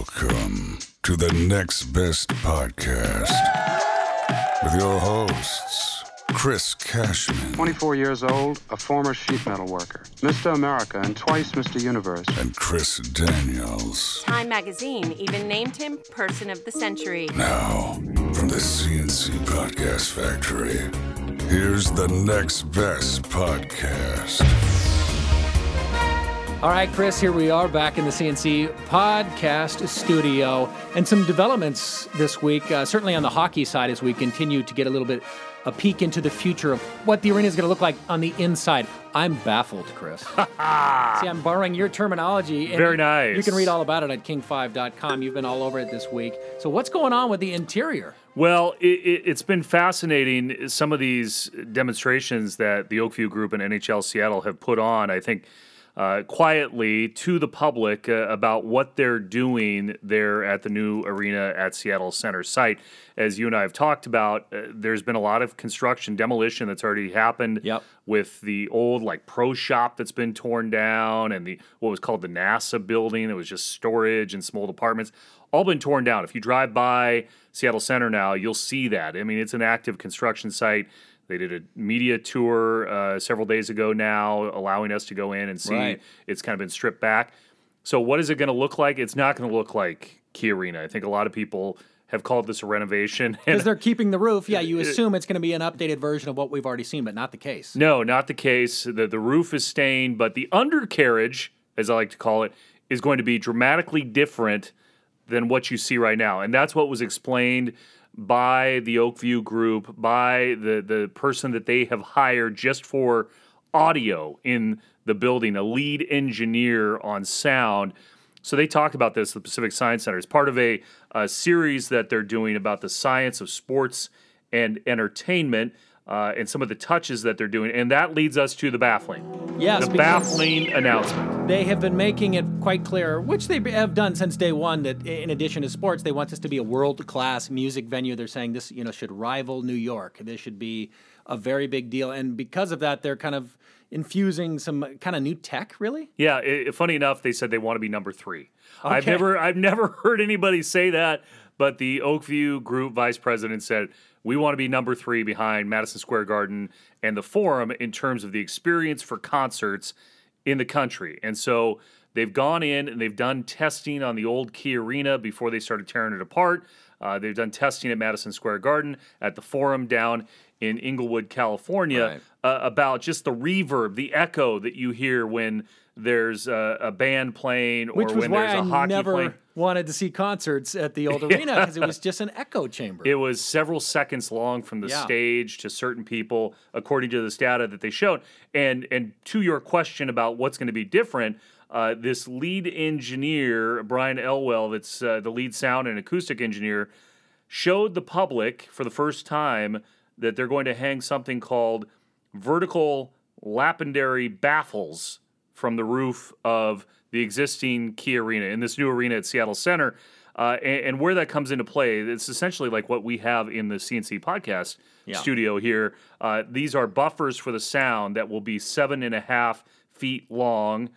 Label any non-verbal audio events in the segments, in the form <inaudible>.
Welcome to the Next Best Podcast with your hosts, Chris Cashman 24 years old, a former sheet metal worker, Mr. America, and twice Mr. Universe. and Chris Daniels. Time magazine even named him Person of the Century. Now, from the CNC Podcast Factory, here's the Next Best Podcast. All right, Chris, here we are back in the CNC podcast studio. And some developments this week, uh, certainly on the hockey side, as we continue to get a little bit a peek into the future of what the arena is going to look like on the inside. I'm baffled, Chris. <laughs> See, I'm borrowing your terminology. and Very nice. You can read all about it at king5.com. You've been all over it this week. So, what's going on with the interior? Well, it, it, it's been fascinating. Some of these demonstrations that the Oak View Group and NHL Seattle have put on, I think, uh, quietly to the public uh, about what they're doing there at the new arena at Seattle Center site. As you and I have talked about, uh, there's been a lot of construction, demolition that's already happened. Yep. With the old like pro shop that's been torn down, and the what was called the NASA building, it was just storage and small apartments, all been torn down. If you drive by Seattle Center now, you'll see that. I mean, it's an active construction site. They did a media tour uh, several days ago now, allowing us to go in and see. Right. It's kind of been stripped back. So, what is it going to look like? It's not going to look like Key Arena. I think a lot of people have called this a renovation. <laughs> Because they're keeping the roof. Yeah, you assume it's going to be an updated version of what we've already seen, but not the case. No, not the case. The the roof is staying, but the undercarriage, as I like to call it, is going to be dramatically different than what you see right now. And that's what was explained by the Oak View group, by the the person that they have hired just for audio in the building, a lead engineer on sound. So they talked about this, the Pacific Science Center, as part of a, a series that they're doing about the science of sports and entertainment uh, and some of the touches that they're doing. And that leads us to the baffling. Yes, the baffling announcement. They have been making it quite clear, which they have done since day one, that in addition to sports, they want this to be a world-class music venue. They're saying this, you know, should rival New York. This should be a very big deal, and because of that, they're kind of infusing some kind of new tech. Really, Yeah, i funny enough, they said they want to be number three. I've never, I've never <laughs> heard anybody say that, but the Oak View Group vice president said we want to be number three behind Madison Square Garden and the Forum in terms of the experience for concerts in the country. And so they've gone in and they've done testing on the old Key Arena before they started tearing it apart. Uh, they've done testing at Madison Square Garden, at the Forum down in Inglewood, California, Right. uh, about just the reverb, the echo that you hear when there's a, a band playing or when there's a I hockey never playing. Wanted to see concerts at the old <laughs> arena because it was just an echo chamber. It was several seconds long from the Yeah. stage to certain people, according to this data that they showed. And and to your question about what's going to be different, uh, this lead engineer Brian Elwell, that's uh, the lead sound and acoustic engineer, showed the public for the first time that they're going to hang something called vertical lapidary baffles from the roof of the existing Key Arena in this new arena at Seattle Center. Uh, and, and where that comes into play, it's essentially like what we have in the CNC podcast Yeah. studio here. Uh, these are buffers for the sound that will be seven and a half feet long,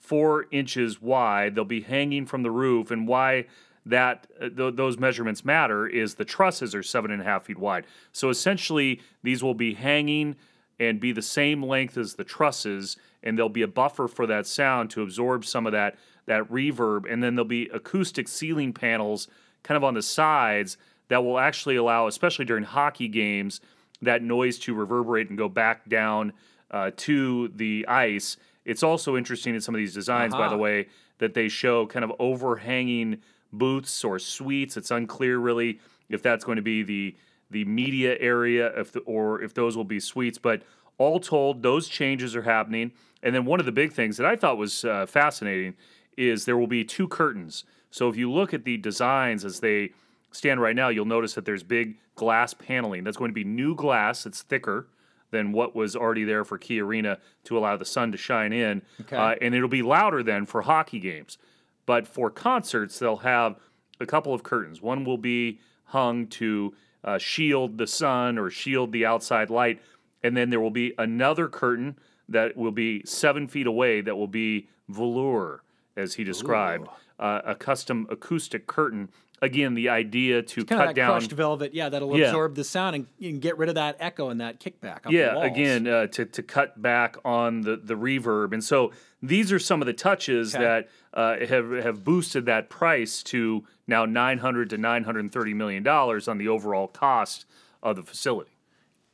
four inches wide. They'll be hanging from the roof, and why that uh, th- those measurements matter is the trusses are seven and a half feet wide. So essentially, these will be hanging and be the same length as the trusses, and there'll be a buffer for that sound to absorb some of that that reverb, and then there'll be acoustic ceiling panels kind of on the sides that will actually allow, especially during hockey games, that noise to reverberate and go back down uh, to the ice. It's also interesting in some of these designs, by the way, that they show kind of overhanging booths or suites. It's unclear really if that's going to be the the media area if the, or if those will be suites. But all told, those changes are happening. And then one of the big things that I thought was uh, fascinating is there will be two curtains. So if you look at the designs as they stand right now, you'll notice that there's big glass paneling. That's going to be new glass. It's thicker than what was already there for Key Arena to allow the sun to shine in. Okay. Uh, and it'll be louder then for hockey games. But for concerts, they'll have a couple of curtains. One will be hung to uh, shield the sun or shield the outside light. And then there will be another curtain that will be seven feet away that will be velour. as he described, uh, a custom acoustic curtain. Again, the idea to Kind of cut that down. crushed velvet, yeah, that'll Yeah. absorb the sound and, and get rid of that echo and that kickback. Yeah again uh, to, to cut back on the, the reverb and so these are some of the touches Okay. that uh, have have boosted that price to now 900 to 930 million dollars on the overall cost of the facility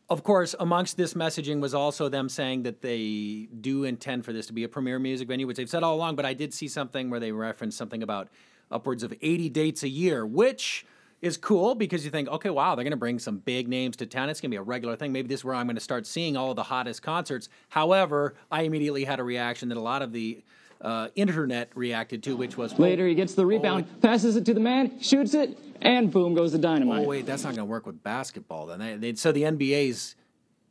Of course, amongst this messaging was also them saying that they do intend for this to be a premier music venue, which they've said all along. But I did see something where they referenced something about upwards of 80 dates a year, which is cool because you think, okay, wow, they're going to bring some big names to town. It's going to be a regular thing. Maybe this is where I'm going to start seeing all of the hottest concerts. However, I immediately had a reaction that a lot of the uh, internet reacted to, which was Later, he gets the rebound, passes it to the man, shoots it, and boom goes the dynamite. Oh wait, that's not going to work with basketball. Then they, they, so the NBA's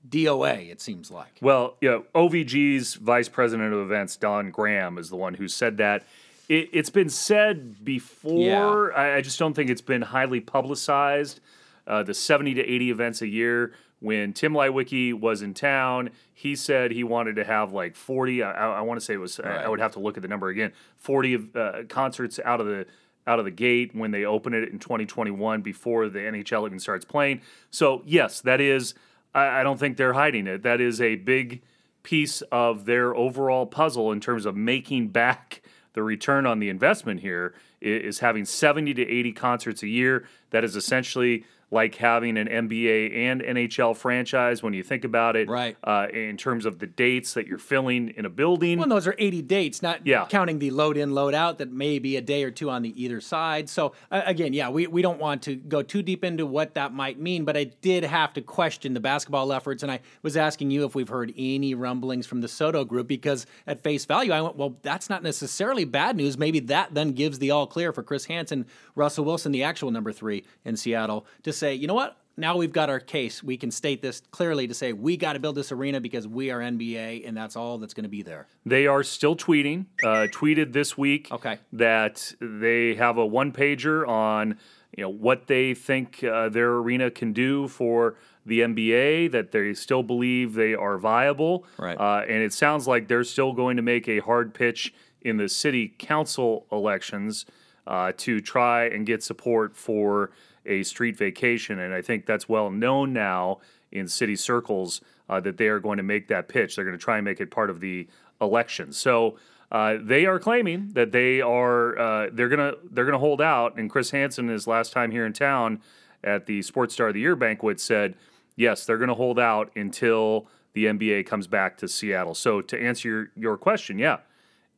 DOA, it seems like. well yeah ovg's vice president of events don graham is the one who said that it, it's been said before I, I just don't think it's been highly publicized uh, the 70 to 80 events a year when tim Leiweke was in town he said he wanted to have like 40 i, I want to say it was I- I would have to look at the number again 40 of, uh, concerts out of the out of the gate when they open it in 2021 before the nhl even starts playing so yes that is I, I don't think they're hiding it that is a big piece of their overall puzzle in terms of making back <laughs> the return on the investment here is having 70 to 80 concerts a year. That is essentially like having an NBA and NHL franchise when you think about it, Right. Uh, in terms of the dates that you're filling in a building. Well, those are 80 dates, not Yeah. counting the load in, load out that may be a day or two on the either side. So, uh, again, yeah, we, we don't want to go too deep into what that might mean, but I did have to question the basketball efforts. And I was asking you if we've heard any rumblings from the SoDo group because at face value, I went, well, that's not necessarily bad news. Maybe that then gives the all clear for Chris Hansen, Russell Wilson, the actual number three in Seattle, to say, you know what? Now we've got our case. We can state this clearly to say we got to build this arena because we are NBA, and that's all that's going to be there. They are still tweeting. Uh, tweeted this week Okay. that they have a one pager on you know what they think uh, their arena can do for the NBA. That they still believe they are viable. Right. Uh, and it sounds like they're still going to make a hard pitch in the city council elections uh, to try and get support for a street vacation. And I think that's well known now in city circles uh, that they are going to make that pitch. They're going to try and make it part of the election. So uh, they are claiming that they are uh, they're gonna they're gonna hold out. And Chris Hansen, his last time here in town at the Sports Star of the Year banquet, said yes, they're going to hold out until the NBA comes back to Seattle. So to answer your, your question, yeah,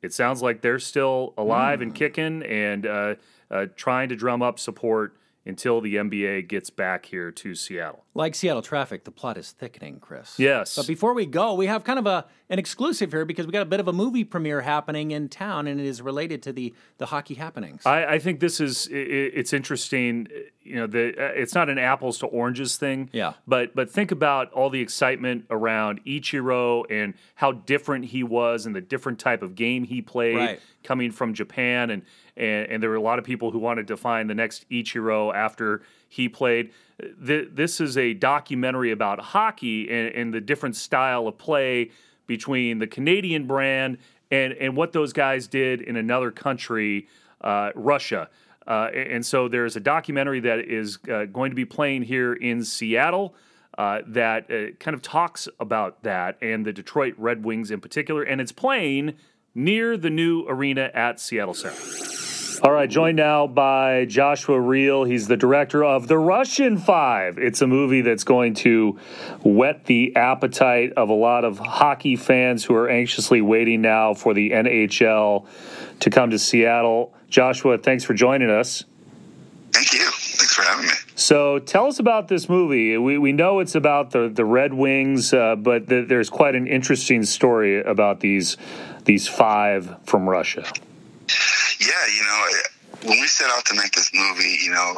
it sounds like they're still alive and kicking and uh, uh, trying to drum up support until the NBA gets back here to Seattle. Like Seattle traffic, the plot is thickening, Chris. Yes. But before we go, we have kind of a an exclusive here because we got a bit of a movie premiere happening in town, and it is related to the the hockey happenings. I, I think this is i- i it's interesting. You know, the uh, it's not an apples to oranges thing. Yeah. But but think about all the excitement around Ichiro and how different he was and the different type of game he played Right. coming from Japan and, and and there were a lot of people who wanted to find the next Ichiro after he played. Th- This is a documentary about hockey and, and the different style of play between the Canadian brand and and what those guys did in another country, uh, Russia. Uh, and and so there's a documentary that is uh, going to be playing here in Seattle uh, that uh, kind of talks about that and the Detroit Red Wings in particular, and it's playing near the new arena at Seattle Center. All right, joined now by Joshua Riehl. He's the director of The Russian Five. It's a movie that's going to whet the appetite of a lot of hockey fans who are anxiously waiting now for the NHL to come to Seattle. Joshua, thanks for joining us. Thank you. Thanks for having me. So tell us about this movie. We, we know it's about the, the Red Wings, uh, but th- there's quite an interesting story about these these five from Russia. <laughs> Yeah, you know, when we set out to make this movie, you know,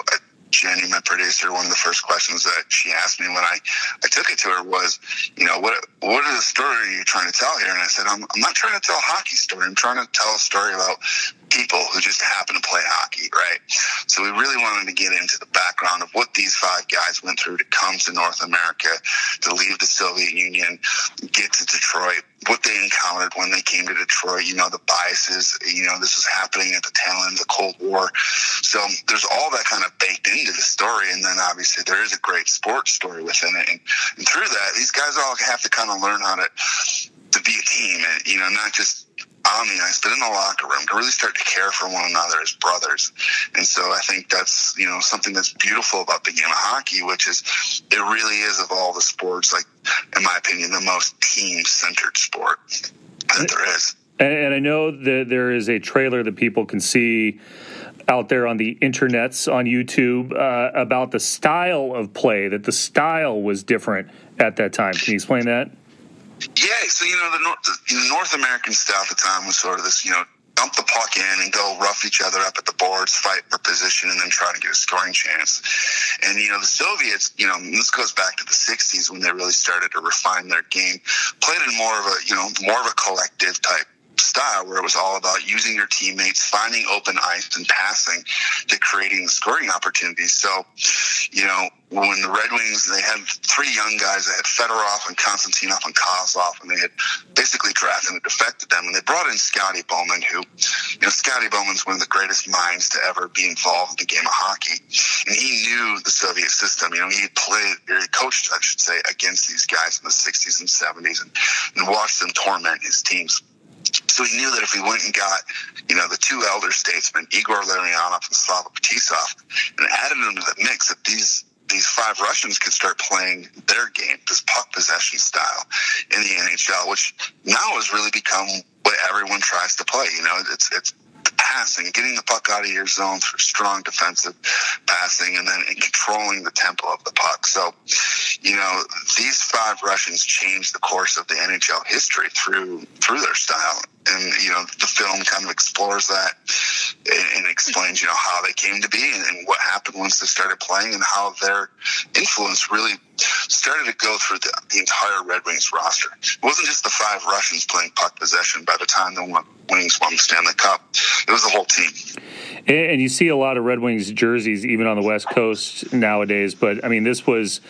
Jenny, my producer, one of the first questions that she asked me when I, I took it to her was, you know, what what is the story you're trying to tell here? And I said, I'm, I'm not trying to tell a hockey story. I'm trying to tell a story about people who just happen to play hockey, right? So we really wanted to get into the background of what these five guys went through to come to North America, to leave the Soviet Union, get to Detroit, what they encountered when they came to Detroit, you know, the biases, you know, this was happening at the tail end of the Cold War. So there's all that kind of baked into the story. And then obviously there is a great sports story within it. And, and through that, these guys all have to kind of learn how to, to be a team and, you know, not just on the ice, but in the locker room to really start to care for one another as brothers. And so I think that's, you know, something that's beautiful about the game of hockey, which is it really is of all the sports, like, in my opinion, the most team centered sport that there is. And, I know that there is a trailer that people can see out there on the internets on YouTube uh, about the style of play, that the style was different at that time. Can you explain that? Yeah, so you know the North, the North American style at the time was sort of this, you know, dump the puck in and go rough each other up at the boards, fight for position, and then try to get a scoring chance. And you know the Soviets, you know, this goes back to the '60s when they really started to refine their game, played in more of a, you know, more of a collective type style where it was all about using your teammates, finding open ice and passing to creating scoring opportunities. So, you know, when the Red Wings, they had three young guys. They had Fedorov and Konstantinov and Kozlov, and they had basically drafted and defected them. And they brought in Scotty Bowman, who, you know, Scotty Bowman's one of the greatest minds to ever be involved in the game of hockey. And he knew the Soviet system. You know, he played, or he coached, I should say, against these guys in the 60s and 70s and, and watched them torment his teams. So he knew that if we went and got, you know, the two elder statesmen, Igor Larionov and Slava Fetisov, and added them to the mix, that these these five Russians could start playing their game, this puck possession style in the NHL, which now has really become what everyone tries to play. You know, it's it's passing, getting the puck out of your zone through strong defensive passing, and then controlling the tempo of the puck. So, you know, these five Russians changed the course of the NHL history through through their style. And you know, the film kind of explores that and, and explains, you know, how they came to be and, and what happened once they started playing, and how their influence really started to go through the, the entire Red Wings roster. It wasn't just the five Russians playing puck possession by the time the Wings won the Stanley Cup. It was the whole team. And you see a lot of Red Wings jerseys even on the West Coast nowadays. But I mean, this was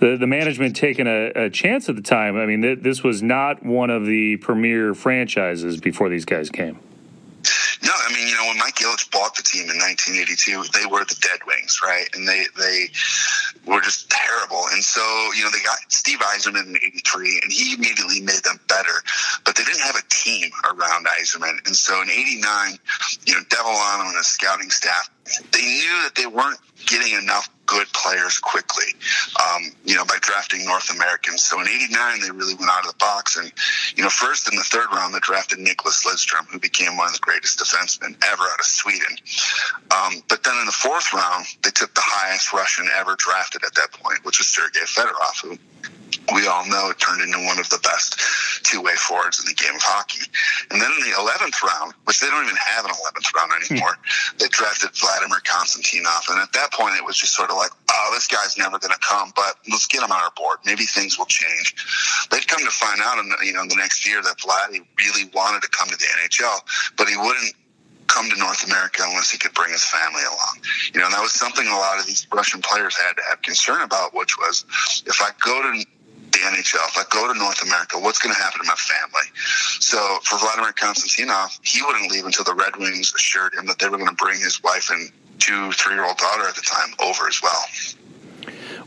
the, the management taking a, a chance at the time. I mean, th- this was not one of the premier franchises before these guys came. No, I mean, you know, when Mike Ilitch bought the team in 1982, they were the Dead Wings, right? And they they were just terrible. And so, you know, they got Steve Yzerman in 83, and he immediately made them better. But they didn't have a team around Yzerman. And so in 89, you know, Devellano and his scouting staff, they knew that they weren't getting enough good players quickly, um, you know, by drafting North Americans. So in 89, they really went out of the box. And, you know, first in the third round, they drafted Nicklas Lidstrom, who became one of the greatest defensemen ever out of Sweden. Um, but then in the fourth round, they took the highest Russian ever drafted at that point, which was Sergei Fedorov, who we all know it turned into one of the best two-way forwards in the game of hockey. And then in the 11th round, which they don't even have an 11th round anymore, they drafted Vladimir Konstantinov. And at that point, it was just sort of like, oh, this guy's never going to come, but let's get him on our board. Maybe things will change. They'd come to find out in the, you know, the next year that Vladdy really wanted to come to the NHL, but he wouldn't come to North America unless he could bring his family along. You know, and that was something a lot of these Russian players had to have concern about, which was if I go to NHL, if I go to North America, what's going to happen to my family? So for Vladimir Konstantinov, he wouldn't leave until the Red Wings assured him that they were going to bring his wife and two, three year old daughter at the time over as well.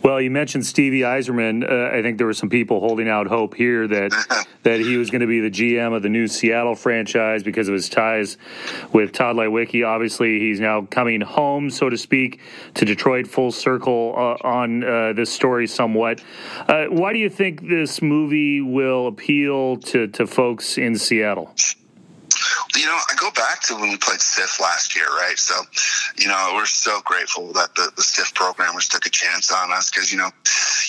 Well, you mentioned Stevie Yzerman. Uh, I think there were some people holding out hope here that <laughs> that he was going to be the GM of the new Seattle franchise because of his ties with Tod Leiweke. Obviously, he's now coming home, so to speak, to Detroit, full circle uh, on uh, this story somewhat. Uh, why do you think this movie will appeal to, to folks in Seattle? You know, I go back to when we played SIFF last year, right? So, you know, we're so grateful that the, the SIFF programmers took a chance on us because, you know,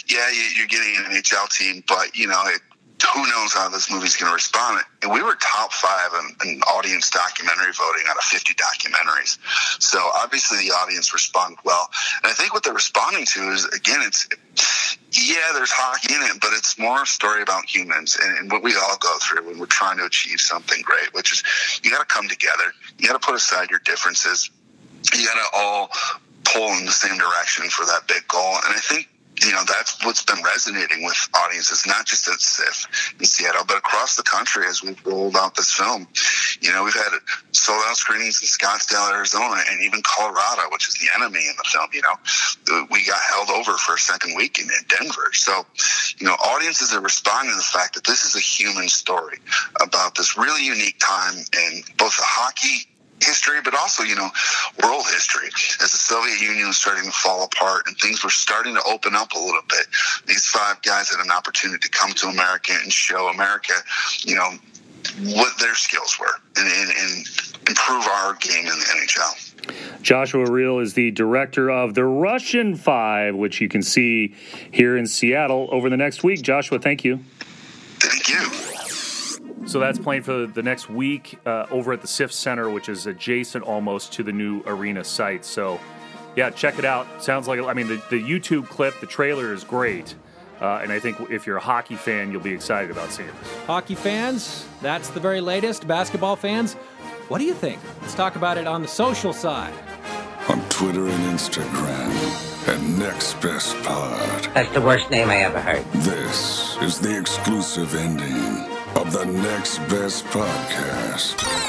yeah, you're getting an NHL team, but, you know, it, who knows how this movie's going to respond? And we were top five in, in, audience documentary voting out of 50 documentaries. So obviously the audience responded well. And I think what they're responding to is, again, it's, yeah, there's hockey in it, but it's more a story about humans and, and what we all go through when we're trying to achieve something great, which is you got to come together. You got to put aside your differences. You got to all pull in the same direction for that big goal. And I think you know, that's what's been resonating with audiences, not just at SIFF in Seattle, but across the country as we've rolled out this film. You know, we've had sold out screenings in Scottsdale, Arizona, and even Colorado, which is the enemy in the film. You know, we got held over for a second week in, in Denver. So, you know, audiences are responding to the fact that this is a human story about this really unique time in both the hockey history, but also, you know, world history. As the Soviet Union was starting to fall apart and things were starting to open up a little bit, these five guys had an opportunity to come to America and show America, you know, what their skills were and, and, and improve our game in the NHL. Joshua Riehl is the director of The Russian Five, which you can see here in Seattle over the next week. Joshua, thank you. Thank you. So that's playing for the next week uh, over at the SIFF Center, which is adjacent almost to the new arena site. So, yeah, check it out. Sounds like, I mean, the, the YouTube clip, the trailer is great. Uh, and I think if you're a hockey fan, you'll be excited about seeing this. Hockey fans, that's the very latest. Basketball fans, what do you think? Let's talk about it on the social side. On Twitter and Instagram at Next Best Pod. That's the worst name I ever heard. This is the exclusive ending of the Next Best Podcast.